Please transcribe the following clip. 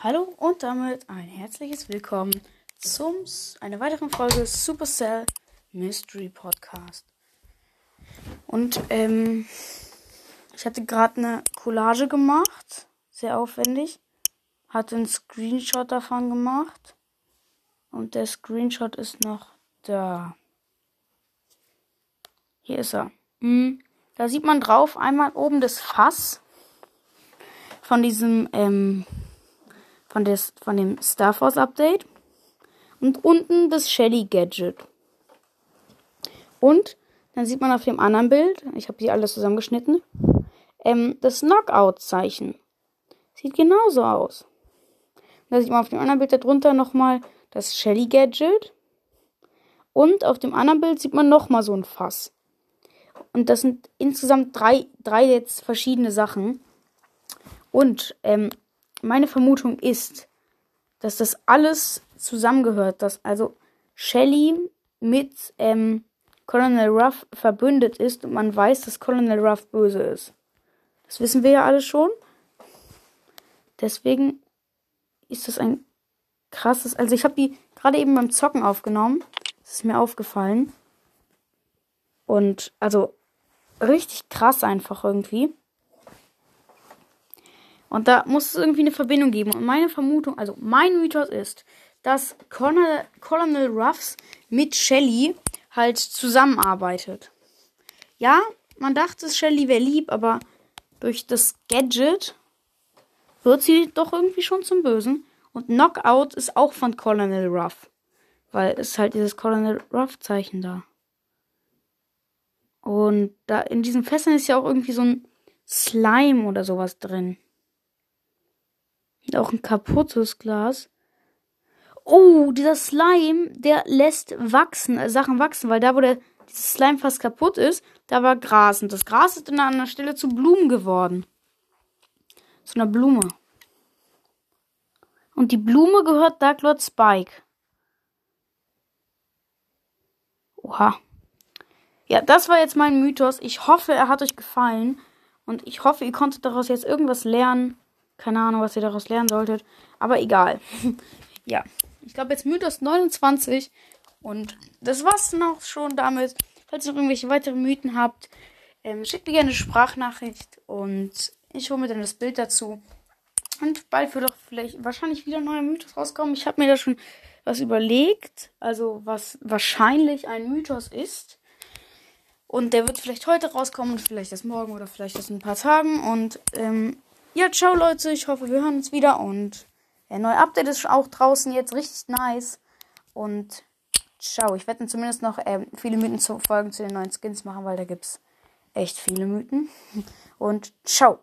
Hallo und damit ein herzliches Willkommen zum einer weiteren Folge Supercell Mystery Podcast. Und ähm, ich hatte gerade eine Collage gemacht, sehr aufwendig, hatte einen Screenshot davon gemacht und der Screenshot ist noch da. Hier ist er. Hm, da sieht man drauf einmal oben das Fass von diesem ähm, von, des, von dem Star Force Update. Und unten das Shelly Gadget. Und dann sieht man auf dem anderen Bild, ich habe die alles zusammengeschnitten, ähm, das Knockout-Zeichen. Sieht genauso aus. Und da sieht man auf dem anderen Bild darunter nochmal das Shelly Gadget. Und auf dem anderen Bild sieht man nochmal so ein Fass. Und das sind insgesamt drei, drei jetzt verschiedene Sachen. Und ähm, meine Vermutung ist, dass das alles zusammengehört, dass also Shelly mit ähm, Colonel Ruff verbündet ist und man weiß, dass Colonel Ruff böse ist. Das wissen wir ja alle schon. Deswegen ist das ein krasses. Also ich habe die gerade eben beim Zocken aufgenommen. Das ist mir aufgefallen. Und also richtig krass einfach irgendwie. Und da muss es irgendwie eine Verbindung geben. Und meine Vermutung, also mein Mythos ist, dass Colonel, Colonel Ruffs mit Shelly halt zusammenarbeitet. Ja, man dachte, Shelly wäre lieb, aber durch das Gadget wird sie doch irgendwie schon zum Bösen. Und Knockout ist auch von Colonel Ruff. Weil es halt dieses Colonel Ruff-Zeichen da. Und da in diesen Fässern ist ja auch irgendwie so ein Slime oder sowas drin. Auch ein kaputtes Glas. Oh, dieser Slime, der lässt wachsen, äh, Sachen wachsen, weil da, wo der dieses Slime fast kaputt ist, da war Gras. Und das Gras ist an einer Stelle zu Blumen geworden. Zu einer Blume. Und die Blume gehört Dark Lord Spike. Oha. Ja, das war jetzt mein Mythos. Ich hoffe, er hat euch gefallen. Und ich hoffe, ihr konntet daraus jetzt irgendwas lernen. Keine Ahnung, was ihr daraus lernen solltet. Aber egal. ja. Ich glaube jetzt Mythos 29. Und das war's dann auch schon damit. Falls ihr noch irgendwelche weiteren Mythen habt, ähm, schickt mir gerne eine Sprachnachricht. Und ich hole mir dann das Bild dazu. Und bald wird doch vielleicht wahrscheinlich wieder ein neuer Mythos rauskommen. Ich habe mir da schon was überlegt. Also was wahrscheinlich ein Mythos ist. Und der wird vielleicht heute rauskommen und vielleicht erst morgen oder vielleicht erst in ein paar Tagen. Und ähm, ja, ciao Leute, ich hoffe, wir hören uns wieder und der neue Update ist auch draußen jetzt richtig nice. Und ciao, ich werde zumindest noch äh, viele Mythen zu Folgen zu den neuen Skins machen, weil da gibt es echt viele Mythen. Und ciao.